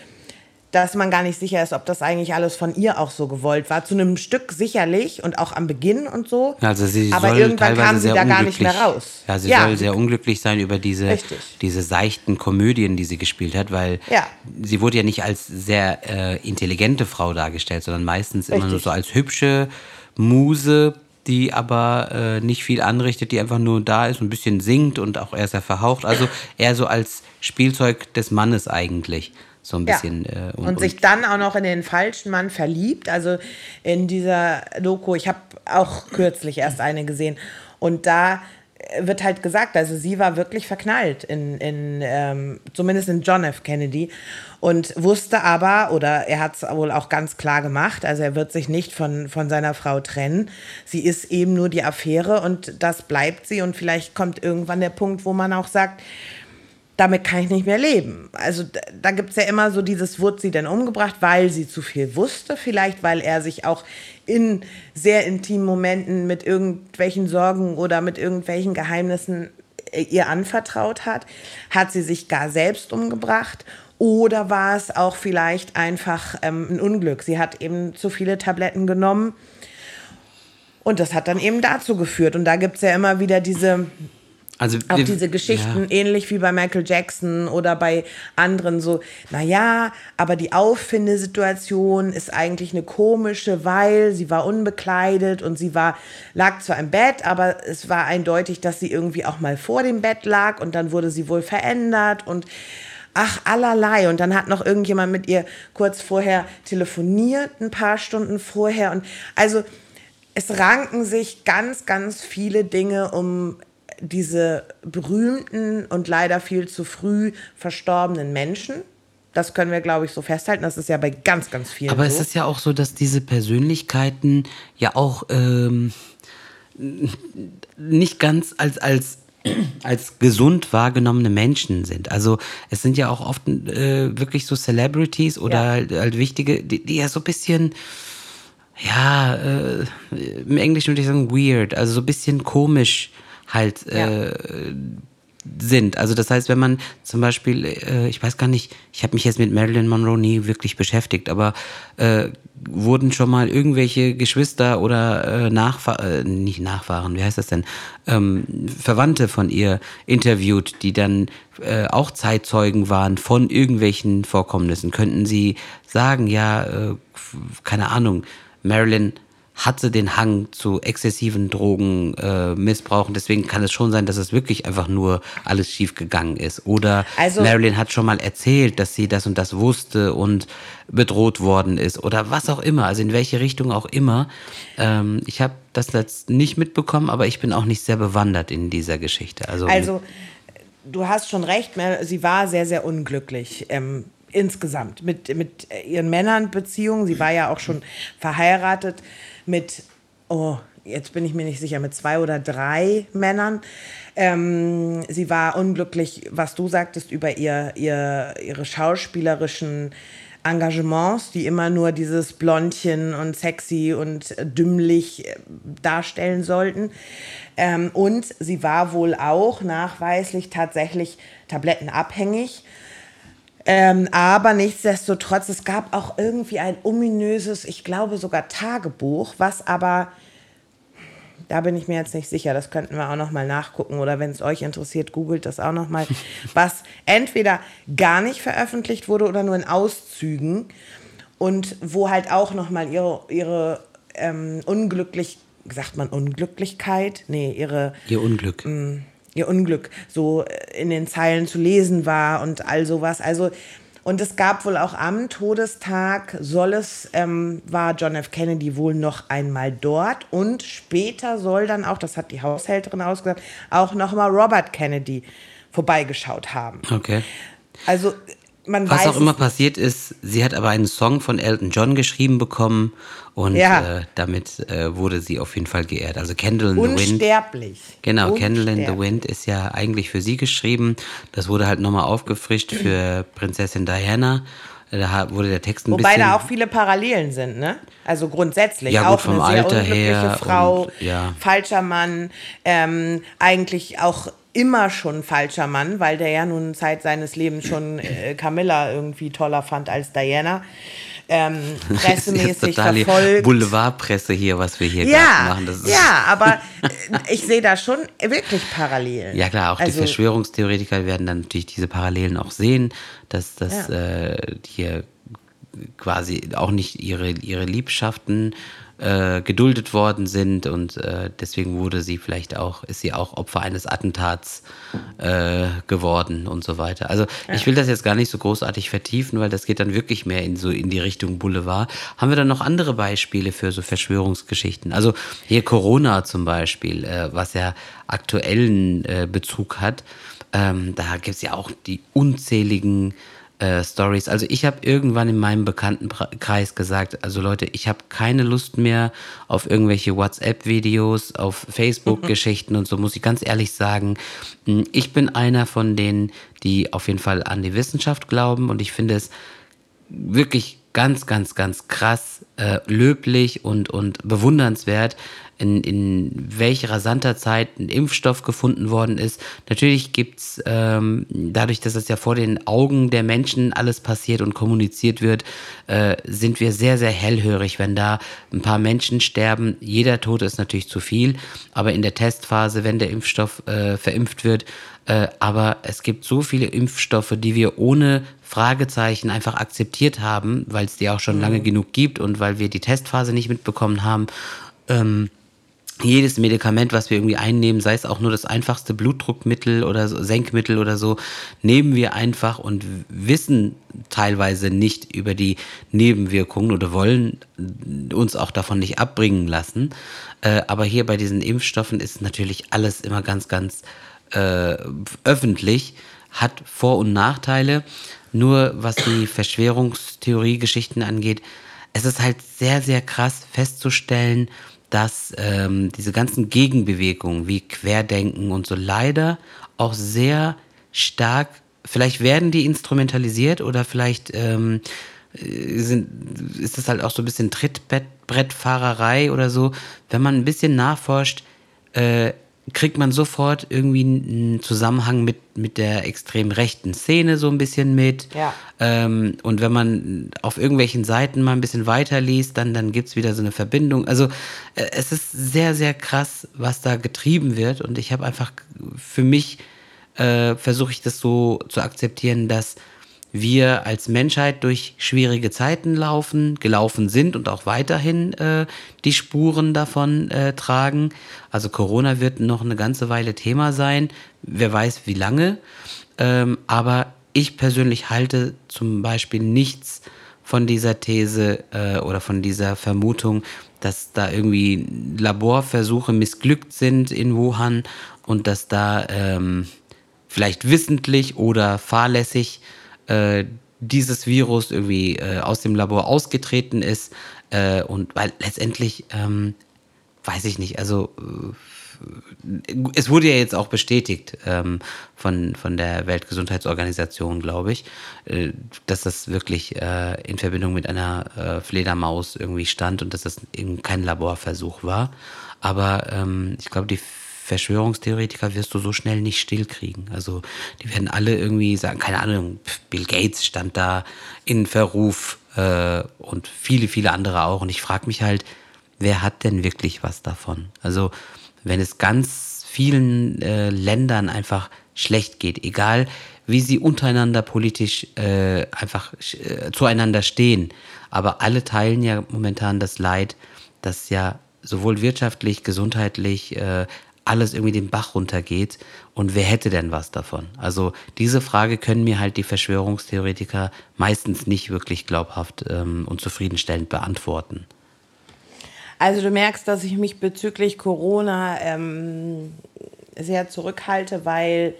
dass man gar nicht sicher ist, ob das eigentlich alles von ihr auch so gewollt war. Zu einem Stück sicherlich und auch am Beginn und so. Also sie aber soll irgendwann kam sie da gar nicht mehr raus. Ja, sie ja. soll sehr unglücklich sein über diese, diese seichten Komödien, die sie gespielt hat, weil ja. sie wurde ja nicht als sehr äh, intelligente Frau dargestellt, sondern meistens Richtig. immer nur so als hübsche Muse, die aber äh, nicht viel anrichtet, die einfach nur da ist und ein bisschen singt und auch eher sehr verhaucht. Also eher so als Spielzeug des Mannes eigentlich so ein bisschen. Ja. Äh, und, und, sich dann auch noch in den falschen Mann verliebt. Also in dieser Doku, ich habe auch kürzlich erst eine gesehen. Und da wird halt gesagt, also sie war wirklich verknallt in, in ähm, zumindest in John F. Kennedy und wusste aber, oder er hat es wohl auch ganz klar gemacht, also er wird sich nicht von, von seiner Frau trennen. Sie ist eben nur die Affäre und das bleibt sie und vielleicht kommt irgendwann der Punkt, wo man auch sagt, damit kann ich nicht mehr leben. Also da, gibt es ja immer so dieses, wurde sie denn umgebracht, weil sie zu viel wusste, vielleicht weil er sich auch in sehr intimen Momenten mit irgendwelchen Sorgen oder mit irgendwelchen Geheimnissen äh, ihr anvertraut hat. Hat sie sich gar selbst umgebracht oder war es auch vielleicht einfach ähm, ein Unglück? Sie hat eben zu viele Tabletten genommen. Und das hat dann eben dazu geführt. Und da gibt es ja immer wieder diese also auch diese Geschichten, ja. ähnlich wie bei Michael Jackson oder bei anderen, so, naja, aber die Auffindesituation ist eigentlich eine komische, weil sie war unbekleidet und sie war, lag zwar im Bett, aber es war eindeutig, dass sie irgendwie auch mal vor dem Bett lag und dann wurde sie wohl verändert und ach, allerlei. Und dann hat noch irgendjemand mit ihr kurz vorher telefoniert, ein paar Stunden vorher. Und also es ranken sich ganz, ganz viele Dinge um diese berühmten und leider viel zu früh verstorbenen Menschen. Das können wir, glaube ich, so festhalten. Das ist ja bei ganz, ganz vielen. Aber so. es ist ja auch so, dass diese Persönlichkeiten ja auch ähm, nicht ganz als, als, als gesund wahrgenommene Menschen sind. Also es sind ja auch oft äh, wirklich so Celebrities oder ja. halt, halt, wichtige, die, die ja so ein bisschen ja, äh, im Englischen würde ich sagen weird, also so ein bisschen komisch halt ja. äh, sind. Also das heißt, wenn man zum Beispiel, äh, ich weiß gar nicht, ich habe mich jetzt mit Marilyn Monroe nie wirklich beschäftigt, aber äh, wurden schon mal irgendwelche Geschwister oder äh, Nachfahren, äh, nicht Nachfahren, wie heißt das denn, ähm, Verwandte von ihr interviewt, die dann äh, auch Zeitzeugen waren von irgendwelchen Vorkommnissen. Könnten sie sagen, ja, äh, keine Ahnung, Marilyn hatte den Hang zu exzessiven Drogenmissbrauchen. Äh, Deswegen kann es schon sein, dass es wirklich einfach nur alles schief gegangen ist. Oder also, Marilyn hat schon mal erzählt, dass sie das und das wusste und bedroht worden ist oder was auch immer. Also in welche Richtung auch immer. Ähm, ich habe das jetzt nicht mitbekommen, aber ich bin auch nicht sehr bewandert in dieser Geschichte. Also, also du hast schon recht, sie war sehr, sehr unglücklich. Ähm, insgesamt mit, mit ihren Männern Beziehungen. Sie war ja auch schon verheiratet mit, oh, jetzt bin ich mir nicht sicher, mit zwei oder drei Männern. Ähm, sie war unglücklich, was du sagtest, über ihr, ihr, ihre schauspielerischen Engagements, die immer nur dieses Blondchen und sexy und dümmlich äh, darstellen sollten. Ähm, und sie war wohl auch nachweislich tatsächlich tablettenabhängig. Ähm, aber nichtsdestotrotz, es gab auch irgendwie ein ominöses, ich glaube sogar Tagebuch, was aber da bin ich mir jetzt nicht sicher. Das könnten wir auch noch mal nachgucken oder wenn es euch interessiert, googelt das auch noch mal. was entweder gar nicht veröffentlicht wurde oder nur in Auszügen und wo halt auch noch mal ihre ihre ähm, unglücklich sagt man Unglücklichkeit? Nee, ihre ihr Unglück. Mh, mm, ihr Unglück so in den Zeilen zu lesen war und all sowas. Also und es gab wohl auch am Todestag, soll es, ähm, war John F. Kennedy wohl noch einmal dort. Und später soll dann auch, das hat die Haushälterin ausgesagt, auch nochmal Robert Kennedy vorbeigeschaut haben. Okay. Also man Was weiß auch immer passiert ist, sie hat aber einen Song von Elton John geschrieben bekommen und ja. äh, damit äh, wurde sie auf jeden Fall geehrt. Also Candle in the Wind. Unsterblich. Genau, Candle in the Wind ist ja eigentlich für sie geschrieben. Das wurde halt nochmal aufgefrischt für Prinzessin Diana. Da wurde der Text ein Wobei bisschen. Wobei da auch viele Parallelen sind, ne? Also grundsätzlich. Ja, gut, auch vom eine Alter her. Frau, und, ja. falscher Mann, ähm, eigentlich auch immer schon falscher Mann, weil der ja nun Zeit seines Lebens schon äh, Camilla irgendwie toller fand als Diana. Ähm, pressemäßig verfolgt. Boulevardpresse hier, was wir hier ja, machen. Ja, aber äh, ich sehe da schon wirklich Parallelen. Ja klar, auch also, die Verschwörungstheoretiker werden dann natürlich diese Parallelen auch sehen, dass das ja. äh, hier quasi auch nicht ihre, ihre Liebschaften äh, geduldet worden sind und äh, deswegen wurde sie vielleicht auch, ist sie auch Opfer eines Attentats äh, geworden und so weiter. Also ja. ich will das jetzt gar nicht so großartig vertiefen, weil das geht dann wirklich mehr in so in die Richtung Boulevard. Haben wir dann noch andere Beispiele für so Verschwörungsgeschichten? Also hier Corona zum Beispiel, äh, was ja aktuellen äh, Bezug hat. Ähm, da gibt es ja auch die unzähligen äh, Stories. Also ich habe irgendwann in meinem Bekanntenkreis gesagt, also Leute, ich habe keine Lust mehr auf irgendwelche WhatsApp-Videos, auf Facebook-Geschichten und so, muss ich ganz ehrlich sagen. Hm, ich bin einer von denen, die auf jeden Fall an die Wissenschaft glauben und ich finde es wirklich ganz, ganz, ganz krass, äh, löblich und, und bewundernswert, in, in welch rasanter Zeit ein Impfstoff gefunden worden ist. Natürlich gibt's ähm, dadurch, dass es ja vor den Augen der Menschen alles passiert und kommuniziert wird, äh, sind wir sehr, sehr hellhörig, wenn da ein paar Menschen sterben. Jeder Tote ist natürlich zu viel, aber in der Testphase, wenn der Impfstoff äh, verimpft wird, äh, aber es gibt so viele Impfstoffe, die wir ohne Fragezeichen einfach akzeptiert haben, weil es die auch schon mhm. lange genug gibt und weil wir die Testphase nicht mitbekommen haben. Ähm, jedes Medikament, was wir irgendwie einnehmen, sei es auch nur das einfachste Blutdruckmittel oder so, Senkmittel oder so, nehmen wir einfach und wissen teilweise nicht über die Nebenwirkungen oder wollen uns auch davon nicht abbringen lassen. Äh, aber hier bei diesen Impfstoffen ist natürlich alles immer ganz, ganz äh, öffentlich, hat Vor- und Nachteile. Nur was die Verschwörungstheorie-Geschichten angeht, es ist halt sehr, sehr krass festzustellen, dass ähm, diese ganzen Gegenbewegungen wie Querdenken und so leider auch sehr stark, vielleicht werden die instrumentalisiert oder vielleicht ähm, äh, sind, ist das halt auch so ein bisschen Trittbrettfahrerei oder so. Wenn man ein bisschen nachforscht, äh, kriegt man sofort irgendwie einen Zusammenhang mit, mit der extrem rechten Szene so ein bisschen mit. Ja. Ähm, und wenn man auf irgendwelchen Seiten mal ein bisschen weiterliest, dann, dann gibt es wieder so eine Verbindung. Also äh, es ist sehr, sehr krass, was da getrieben wird. Und ich habe einfach für mich äh, versuche ich das so zu akzeptieren, dass wir als Menschheit durch schwierige Zeiten laufen, gelaufen sind und auch weiterhin äh, die Spuren davon äh, tragen. Also Corona wird noch eine ganze Weile Thema sein. Wer weiß wie lange. Ähm, aber ich persönlich halte zum Beispiel nichts von dieser These äh, oder von dieser Vermutung, dass da irgendwie Laborversuche missglückt sind in Wuhan und dass da ähm, vielleicht wissentlich oder fahrlässig äh, dieses Virus irgendwie äh, aus dem Labor ausgetreten ist. Äh, und weil letztendlich, ähm, weiß ich nicht, also äh, es wurde ja jetzt auch bestätigt ähm, von, von der Weltgesundheitsorganisation, glaube ich, äh, dass das wirklich äh, in Verbindung mit einer äh, Fledermaus irgendwie stand und dass das eben kein Laborversuch war. Aber ähm, ich glaube, die Verschwörungstheoretiker wirst du so schnell nicht stillkriegen. Also die werden alle irgendwie sagen, keine Ahnung, Bill Gates stand da in Verruf äh, und viele, viele andere auch. Und ich frage mich halt, wer hat denn wirklich was davon? Also wenn es ganz vielen äh, Ländern einfach schlecht geht, egal wie sie untereinander politisch äh, einfach äh, zueinander stehen, aber alle teilen ja momentan das Leid, dass ja sowohl wirtschaftlich, gesundheitlich, äh, alles irgendwie den Bach runtergeht und wer hätte denn was davon? Also diese Frage können mir halt die Verschwörungstheoretiker meistens nicht wirklich glaubhaft ähm, und zufriedenstellend beantworten. Also du merkst, dass ich mich bezüglich Corona ähm, sehr zurückhalte, weil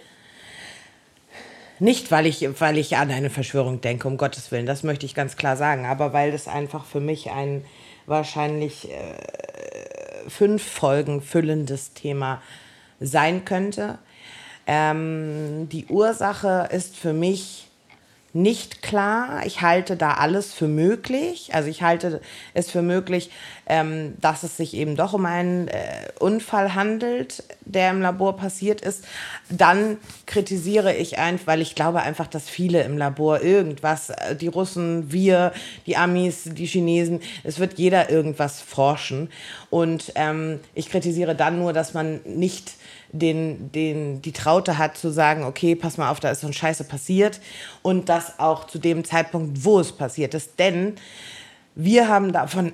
nicht, weil ich, weil ich an eine Verschwörung denke, um Gottes Willen, das möchte ich ganz klar sagen, aber weil das einfach für mich ein wahrscheinlich äh, fünf Folgen füllendes Thema sein könnte. Ähm, die Ursache ist für mich nicht klar. Ich halte da alles für möglich. Also ich halte es für möglich, ähm, dass es sich eben doch um einen äh, Unfall handelt, der im Labor passiert ist. Dann kritisiere ich einfach, weil ich glaube einfach, dass viele im Labor irgendwas, äh, die Russen, wir, die Amis, die Chinesen, es wird jeder irgendwas forschen. Und ähm, ich kritisiere dann nur, dass man nicht den, den, die Traute hat zu sagen, okay, pass mal auf, da ist so ein Scheiße passiert und das auch zu dem Zeitpunkt, wo es passiert ist. Denn wir haben davon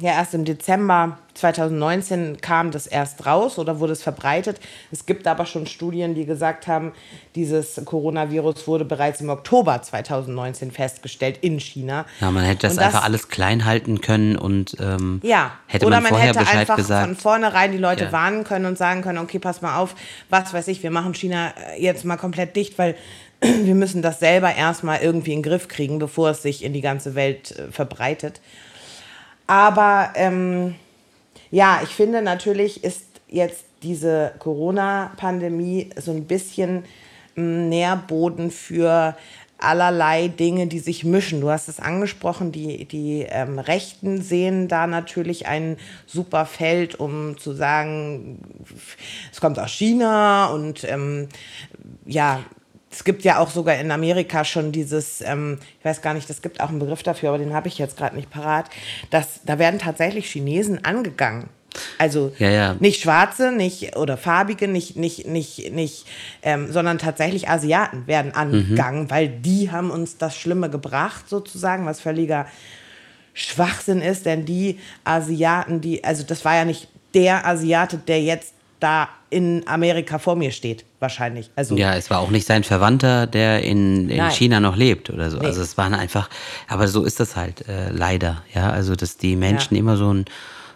ja erst im Dezember 2019 kam das erst raus oder wurde es verbreitet. Es gibt aber schon Studien, die gesagt haben, dieses Coronavirus wurde bereits im Oktober 2019 festgestellt in China. Ja, man hätte das, das einfach alles klein halten können und ähm, ja, hätte oder man, man hätte Bescheid einfach gesagt. von vornherein die Leute ja. warnen können und sagen können, okay, pass mal auf, was weiß ich, wir machen China jetzt mal komplett dicht, weil wir müssen das selber erstmal irgendwie in den Griff kriegen, bevor es sich in die ganze Welt äh, verbreitet. Aber ähm, ja, ich finde natürlich ist jetzt diese Corona-Pandemie so ein bisschen ähm, Nährboden für allerlei Dinge, die sich mischen. Du hast es angesprochen, die, die ähm, Rechten sehen da natürlich ein super Feld, um zu sagen, es kommt aus China und ähm, ja, es gibt ja auch sogar in Amerika schon dieses, ähm, ich weiß gar nicht, es gibt auch einen Begriff dafür, aber den habe ich jetzt gerade nicht parat, dass da werden tatsächlich Chinesen angegangen. Also ja, ja. nicht Schwarze, nicht oder Farbige, nicht, nicht, nicht, nicht, ähm, sondern tatsächlich Asiaten werden angegangen, mhm. weil die haben uns das Schlimme gebracht, sozusagen, was völliger Schwachsinn ist, denn die Asiaten, die, also das war ja nicht der Asiate, der jetzt da in Amerika vor mir steht, wahrscheinlich. Also, ja, es war auch nicht sein Verwandter, der in, in China noch lebt oder so. Nee. Also es waren einfach, aber so ist das halt äh, leider, ja. Also dass die Menschen ja. immer so ein,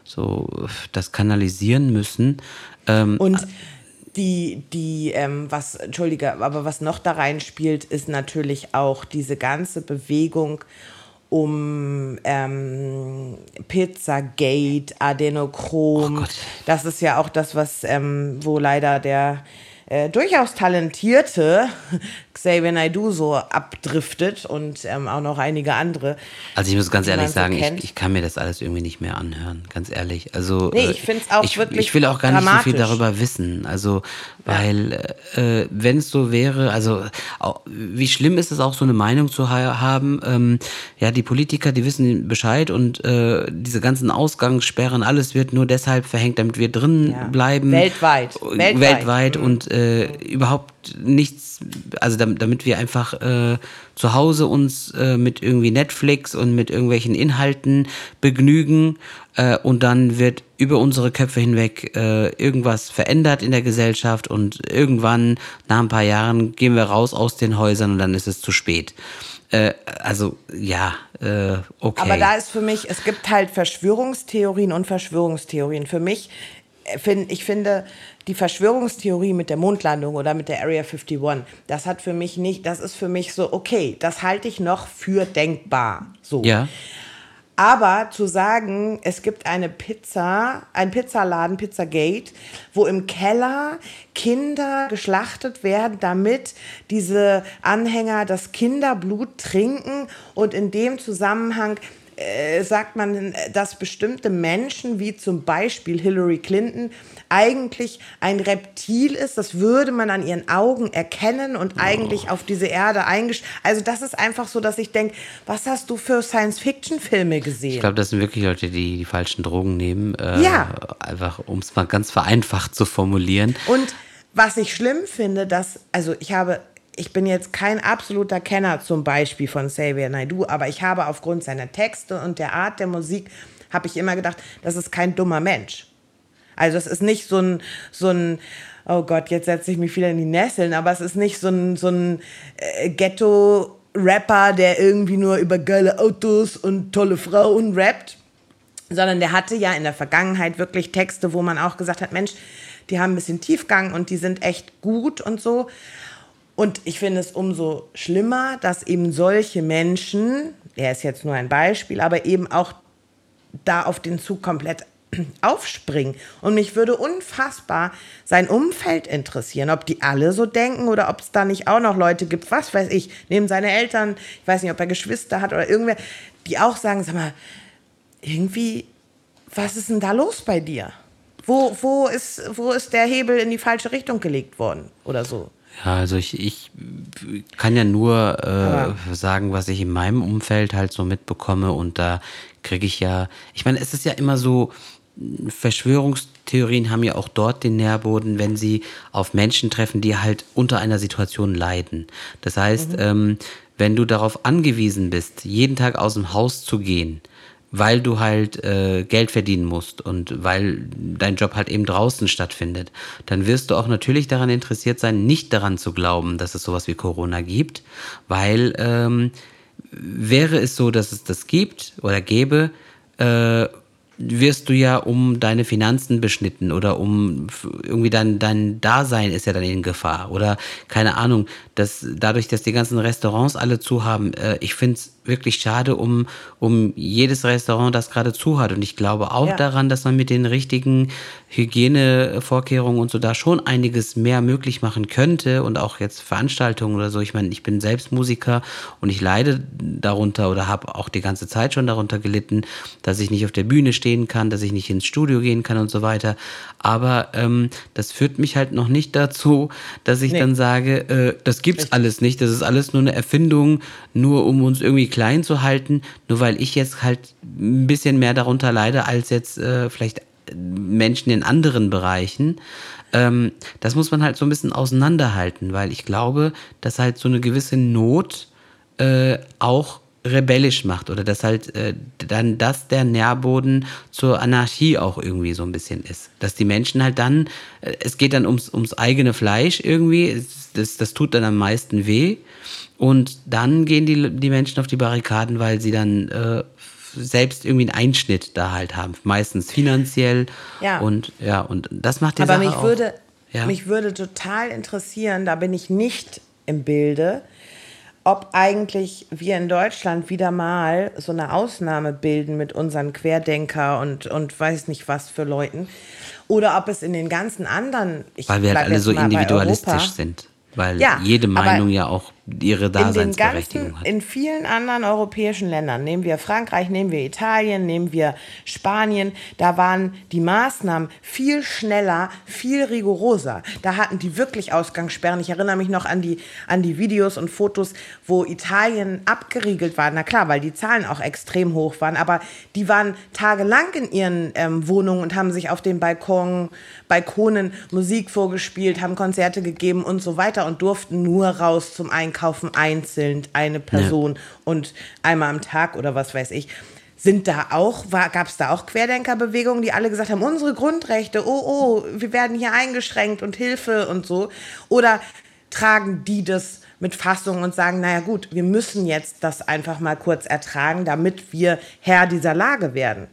so das kanalisieren müssen. Ähm, Und die, die, ähm, was, entschuldige, aber was noch da reinspielt, ist natürlich auch diese ganze Bewegung um ähm, Pizzagate, Adenochrom. Oh das ist ja auch das, was, ähm, wo leider der äh, durchaus talentierte Xavier Naidoo so abdriftet und ähm, auch noch einige andere. Also ich muss ganz ehrlich sagen, so ich, ich, kann mir das alles irgendwie nicht mehr anhören, ganz ehrlich. Also nee, ich finde es auch ich, wirklich Ich will auch gar nicht so viel darüber wissen. Also weil ja. äh, wenn es so wäre, also auch, wie schlimm ist es auch so eine Meinung zu ha haben? Ähm, ja, die Politiker, die wissen Bescheid und äh, diese ganzen Ausgangssperren, alles wird nur deshalb verhängt, damit wir drin ja. bleiben. Weltweit. Weltweit. Weltweit mhm. und äh, überhaupt nichts, also damit, damit wir einfach äh, zu Hause uns äh, mit irgendwie Netflix und mit irgendwelchen Inhalten begnügen äh, und dann wird über unsere Köpfe hinweg äh, irgendwas verändert in der Gesellschaft und irgendwann nach ein paar Jahren gehen wir raus aus den Häusern und dann ist es zu spät. Äh, also ja, äh, okay. Aber da ist für mich, es gibt halt Verschwörungstheorien und Verschwörungstheorien. Für mich, äh, ich finde, die Verschwörungstheorie mit der Mondlandung oder mit der Area 51, das hat für mich nicht, das ist für mich so, okay, das halte ich noch für denkbar. So. Ja. Aber zu sagen, es gibt eine Pizza, ein Pizzaladen, Pizzagate, wo im Keller Kinder geschlachtet werden, damit diese Anhänger das Kinderblut trinken und in dem Zusammenhang äh, sagt man, dass bestimmte Menschen, wie zum Beispiel Hillary Clinton, eigentlich ein Reptil ist. Das würde man an ihren Augen erkennen und eigentlich oh. auf diese Erde eingestellt. Also das ist einfach so, dass ich denke, was hast du für Science-Fiction-Filme gesehen? Ich glaube, das sind wirklich Leute, die die falschen Drogen nehmen. Äh, ja. Einfach, um es mal ganz vereinfacht zu formulieren. Und was ich schlimm finde, dass, also ich habe ich bin jetzt kein absoluter Kenner zum Beispiel von Xavier Naidoo, aber ich habe aufgrund seiner Texte und der Art der Musik, habe ich immer gedacht, das ist kein dummer Mensch. Also es ist nicht so ein, so ein oh Gott, jetzt setze ich mich wieder in die Nesseln, aber es ist nicht so ein, so ein äh, Ghetto-Rapper, der irgendwie nur über geile Autos und tolle Frauen rappt, sondern der hatte ja in der Vergangenheit wirklich Texte, wo man auch gesagt hat, Mensch, die haben ein bisschen Tiefgang und die sind echt gut und so. Und ich finde es umso schlimmer, dass eben solche Menschen, er ist jetzt nur ein Beispiel, aber eben auch da auf den Zug komplett aufspringen. Und mich würde unfassbar sein Umfeld interessieren, ob die alle so denken oder ob es da nicht auch noch Leute gibt, was weiß ich, neben seine Eltern, ich weiß nicht, ob er Geschwister hat oder irgendwer, die auch sagen, sag mal, irgendwie, was ist denn da los bei dir? Wo, wo, ist, wo ist der Hebel in die falsche Richtung gelegt worden oder so? Ja, also ich, ich kann ja nur äh, sagen, was ich in meinem Umfeld halt so mitbekomme und da kriege ich ja, ich meine, es ist ja immer so, Verschwörungstheorien haben ja auch dort den Nährboden, wenn sie auf Menschen treffen, die halt unter einer Situation leiden. Das heißt, mhm. ähm, wenn du darauf angewiesen bist, jeden Tag aus dem Haus zu gehen, weil du halt äh, Geld verdienen musst und weil dein Job halt eben draußen stattfindet, dann wirst du auch natürlich daran interessiert sein, nicht daran zu glauben, dass es sowas wie Corona gibt, weil ähm, wäre es so, dass es das gibt oder gäbe, äh, wirst du ja um deine Finanzen beschnitten oder um irgendwie dein, dein Dasein ist ja dann in Gefahr oder keine Ahnung, dass dadurch, dass die ganzen Restaurants alle zu haben, äh, ich finde es wirklich schade um, um jedes Restaurant, das gerade zu hat und ich glaube auch ja. daran, dass man mit den richtigen Hygienevorkehrungen und so da schon einiges mehr möglich machen könnte und auch jetzt Veranstaltungen oder so. Ich meine, ich bin selbst Musiker und ich leide darunter oder habe auch die ganze Zeit schon darunter gelitten, dass ich nicht auf der Bühne stehen kann, dass ich nicht ins Studio gehen kann und so weiter. Aber ähm, das führt mich halt noch nicht dazu, dass ich nee. dann sage, äh, das gibt's Richtig. alles nicht, das ist alles nur eine Erfindung, nur um uns irgendwie klein zu halten, nur weil ich jetzt halt ein bisschen mehr darunter leide als jetzt äh, vielleicht Menschen in anderen Bereichen. Ähm, das muss man halt so ein bisschen auseinanderhalten, weil ich glaube, dass halt so eine gewisse Not äh, auch rebellisch macht oder dass halt äh, dann das der Nährboden zur Anarchie auch irgendwie so ein bisschen ist. Dass die Menschen halt dann, äh, es geht dann ums, ums eigene Fleisch irgendwie, das, das tut dann am meisten weh und dann gehen die, die Menschen auf die Barrikaden, weil sie dann äh, selbst irgendwie einen Einschnitt da halt haben, meistens finanziell. Ja. Und ja, und das macht die Aber Sache mich auch, würde, ja. mich würde total interessieren, da bin ich nicht im Bilde, ob eigentlich wir in Deutschland wieder mal so eine Ausnahme bilden mit unseren Querdenker und, und weiß nicht was für Leuten. Oder ob es in den ganzen anderen. Weil wir halt alle so individualistisch sind. Weil ja, jede Meinung ja auch ihre Daseinsberechtigung in ganzen, hat. In vielen anderen europäischen Ländern, nehmen wir Frankreich, nehmen wir Italien, nehmen wir Spanien, da waren die Maßnahmen viel schneller, viel rigoroser. Da hatten die wirklich Ausgangssperren. Ich erinnere mich noch an die, an die Videos und Fotos, wo Italien abgeriegelt war. Na klar, weil die Zahlen auch extrem hoch waren, aber die waren tagelang in ihren ähm, Wohnungen und haben sich auf den Balkon, Balkonen Musik vorgespielt, haben Konzerte gegeben und so weiter und durften nur raus zum Einkaufen einzeln, eine Person ja. und einmal am Tag oder was weiß ich. Sind da auch, gab es da auch Querdenkerbewegungen, die alle gesagt haben, unsere Grundrechte, oh, oh, wir werden hier eingeschränkt und Hilfe und so? Oder tragen die das mit Fassung und sagen, naja gut, wir müssen jetzt das einfach mal kurz ertragen, damit wir Herr dieser Lage werden?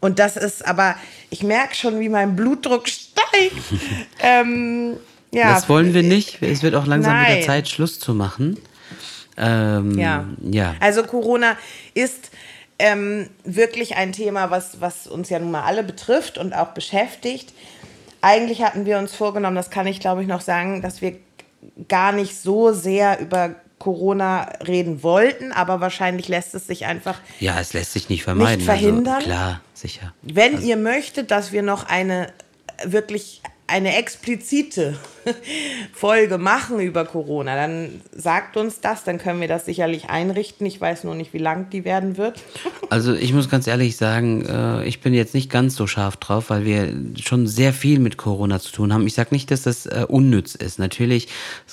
Und das ist aber, ich merke schon, wie mein Blutdruck steigt. ähm, ja. Das wollen wir nicht. Es wird auch langsam Nein. wieder Zeit, Schluss zu machen. Ähm, ja. ja. Also Corona ist ähm, wirklich ein Thema, was, was uns ja nun mal alle betrifft und auch beschäftigt. Eigentlich hatten wir uns vorgenommen, das kann ich glaube ich noch sagen, dass wir gar nicht so sehr über Corona reden wollten, aber wahrscheinlich lässt es sich einfach. Ja, es lässt sich nicht vermeiden. Nicht also verhindern. Also, klar, sicher. Wenn also. ihr möchtet, dass wir noch eine wirklich eine explizite Folge machen über Corona, dann sagt uns das, dann können wir das sicherlich einrichten. Ich weiß nur nicht, wie lang die werden wird. Also ich muss ganz ehrlich sagen, äh, ich bin jetzt nicht ganz so scharf drauf, weil wir schon sehr viel mit Corona zu tun haben. Ich sage nicht, dass das äh, unnütz ist. Natürlich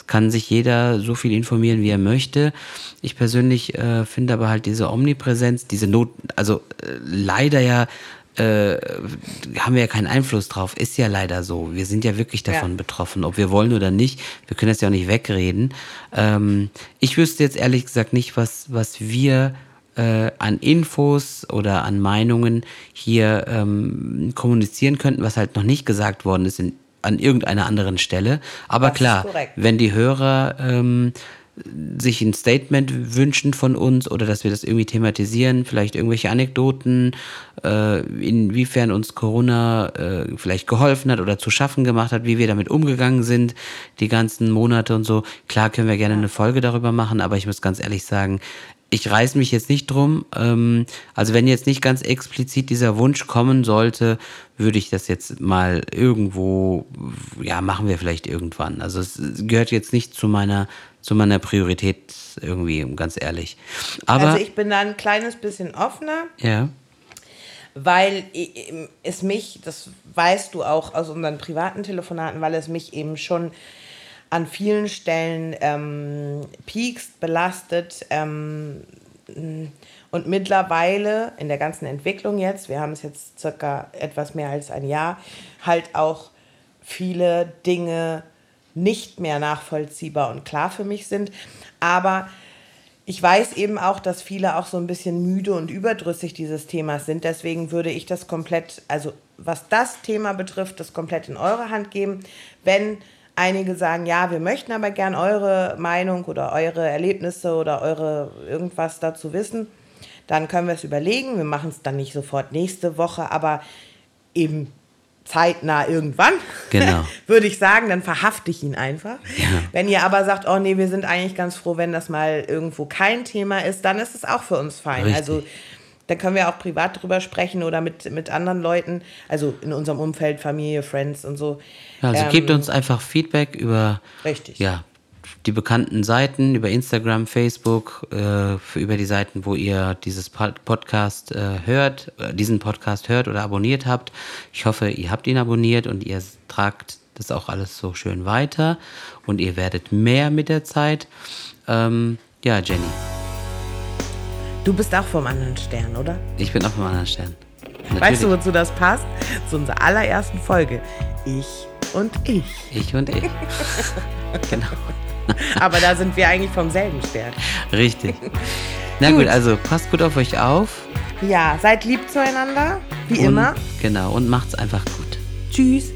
kann sich jeder so viel informieren, wie er möchte. Ich persönlich äh, finde aber halt diese Omnipräsenz, diese Not, also leider ja äh, haben wir ja keinen Einfluss drauf. Ist ja leider so. Wir sind ja wirklich davon ja. betroffen, ob wir wollen oder nicht. Wir können das ja auch nicht wegreden. Ähm, ich wüsste jetzt ehrlich gesagt nicht, was, was wir äh, an Infos oder an Meinungen hier ähm, kommunizieren könnten, was halt noch nicht gesagt worden ist in, an irgendeiner anderen Stelle. Aber das klar, wenn die Hörer ähm, sich ein Statement wünschen von uns oder dass wir das irgendwie thematisieren, vielleicht irgendwelche Anekdoten, äh, inwiefern uns Corona äh, vielleicht geholfen hat oder zu schaffen gemacht hat, wie wir damit umgegangen sind, die ganzen Monate und so. Klar können wir gerne eine Folge darüber machen, aber ich muss ganz ehrlich sagen, ich reiß mich jetzt nicht drum. Ähm, also wenn jetzt nicht ganz explizit dieser Wunsch kommen sollte, würde ich das jetzt mal irgendwo, ja, machen wir vielleicht irgendwann. Also es gehört jetzt nicht zu meiner zu meiner Priorität irgendwie, ganz ehrlich. Aber, also ich bin da ein kleines bisschen offener. Ja. Weil es mich, das weißt du auch aus unseren privaten Telefonaten, weil es mich eben schon an vielen Stellen ähm, piekst, belastet. Ähm, und mittlerweile in der ganzen Entwicklung jetzt, wir haben es jetzt circa etwas mehr als ein Jahr, halt auch viele Dinge nicht mehr nachvollziehbar und klar für mich sind. Aber ich weiß eben auch, dass viele auch so ein bisschen müde und überdrüssig dieses Themas sind. Deswegen würde ich das komplett, also was das Thema betrifft, das komplett in eure Hand geben. Wenn einige sagen, ja, wir möchten aber gern eure Meinung oder eure Erlebnisse oder eure irgendwas dazu wissen, dann können wir es überlegen. Wir machen es dann nicht sofort nächste Woche, aber eben zeitnah irgendwann, genau. würde ich sagen, dann verhafte ich ihn einfach. Ja. Wenn ihr aber sagt, oh nee, wir sind eigentlich ganz froh, wenn das mal irgendwo kein Thema ist, dann ist es auch für uns fein. Richtig. Also dann können wir auch privat drüber sprechen oder mit, mit anderen Leuten, also in unserem Umfeld, Familie, Friends und so. Also ähm, gebt uns einfach Feedback über richtig. Ja, die bekannten Seiten über Instagram, Facebook, äh, über die Seiten, wo ihr dieses Podcast äh, hört, äh, diesen Podcast hört oder abonniert habt. Ich hoffe, ihr habt ihn abonniert und ihr tragt das auch alles so schön weiter und ihr werdet mehr mit der Zeit. Ähm, ja, Jenny. Du bist auch vom anderen Stern, oder? Ich bin auch vom anderen Stern. Natürlich. Weißt du, wozu das passt? Zu unserer allerersten Folge. Ich und ich. Ich und ich. genau. Aber da sind wir eigentlich vom selben Stern. Richtig. Na gut. gut, also passt gut auf euch auf. Ja, seid lieb zueinander, wie und, immer. Genau, und macht's einfach gut. Tschüss.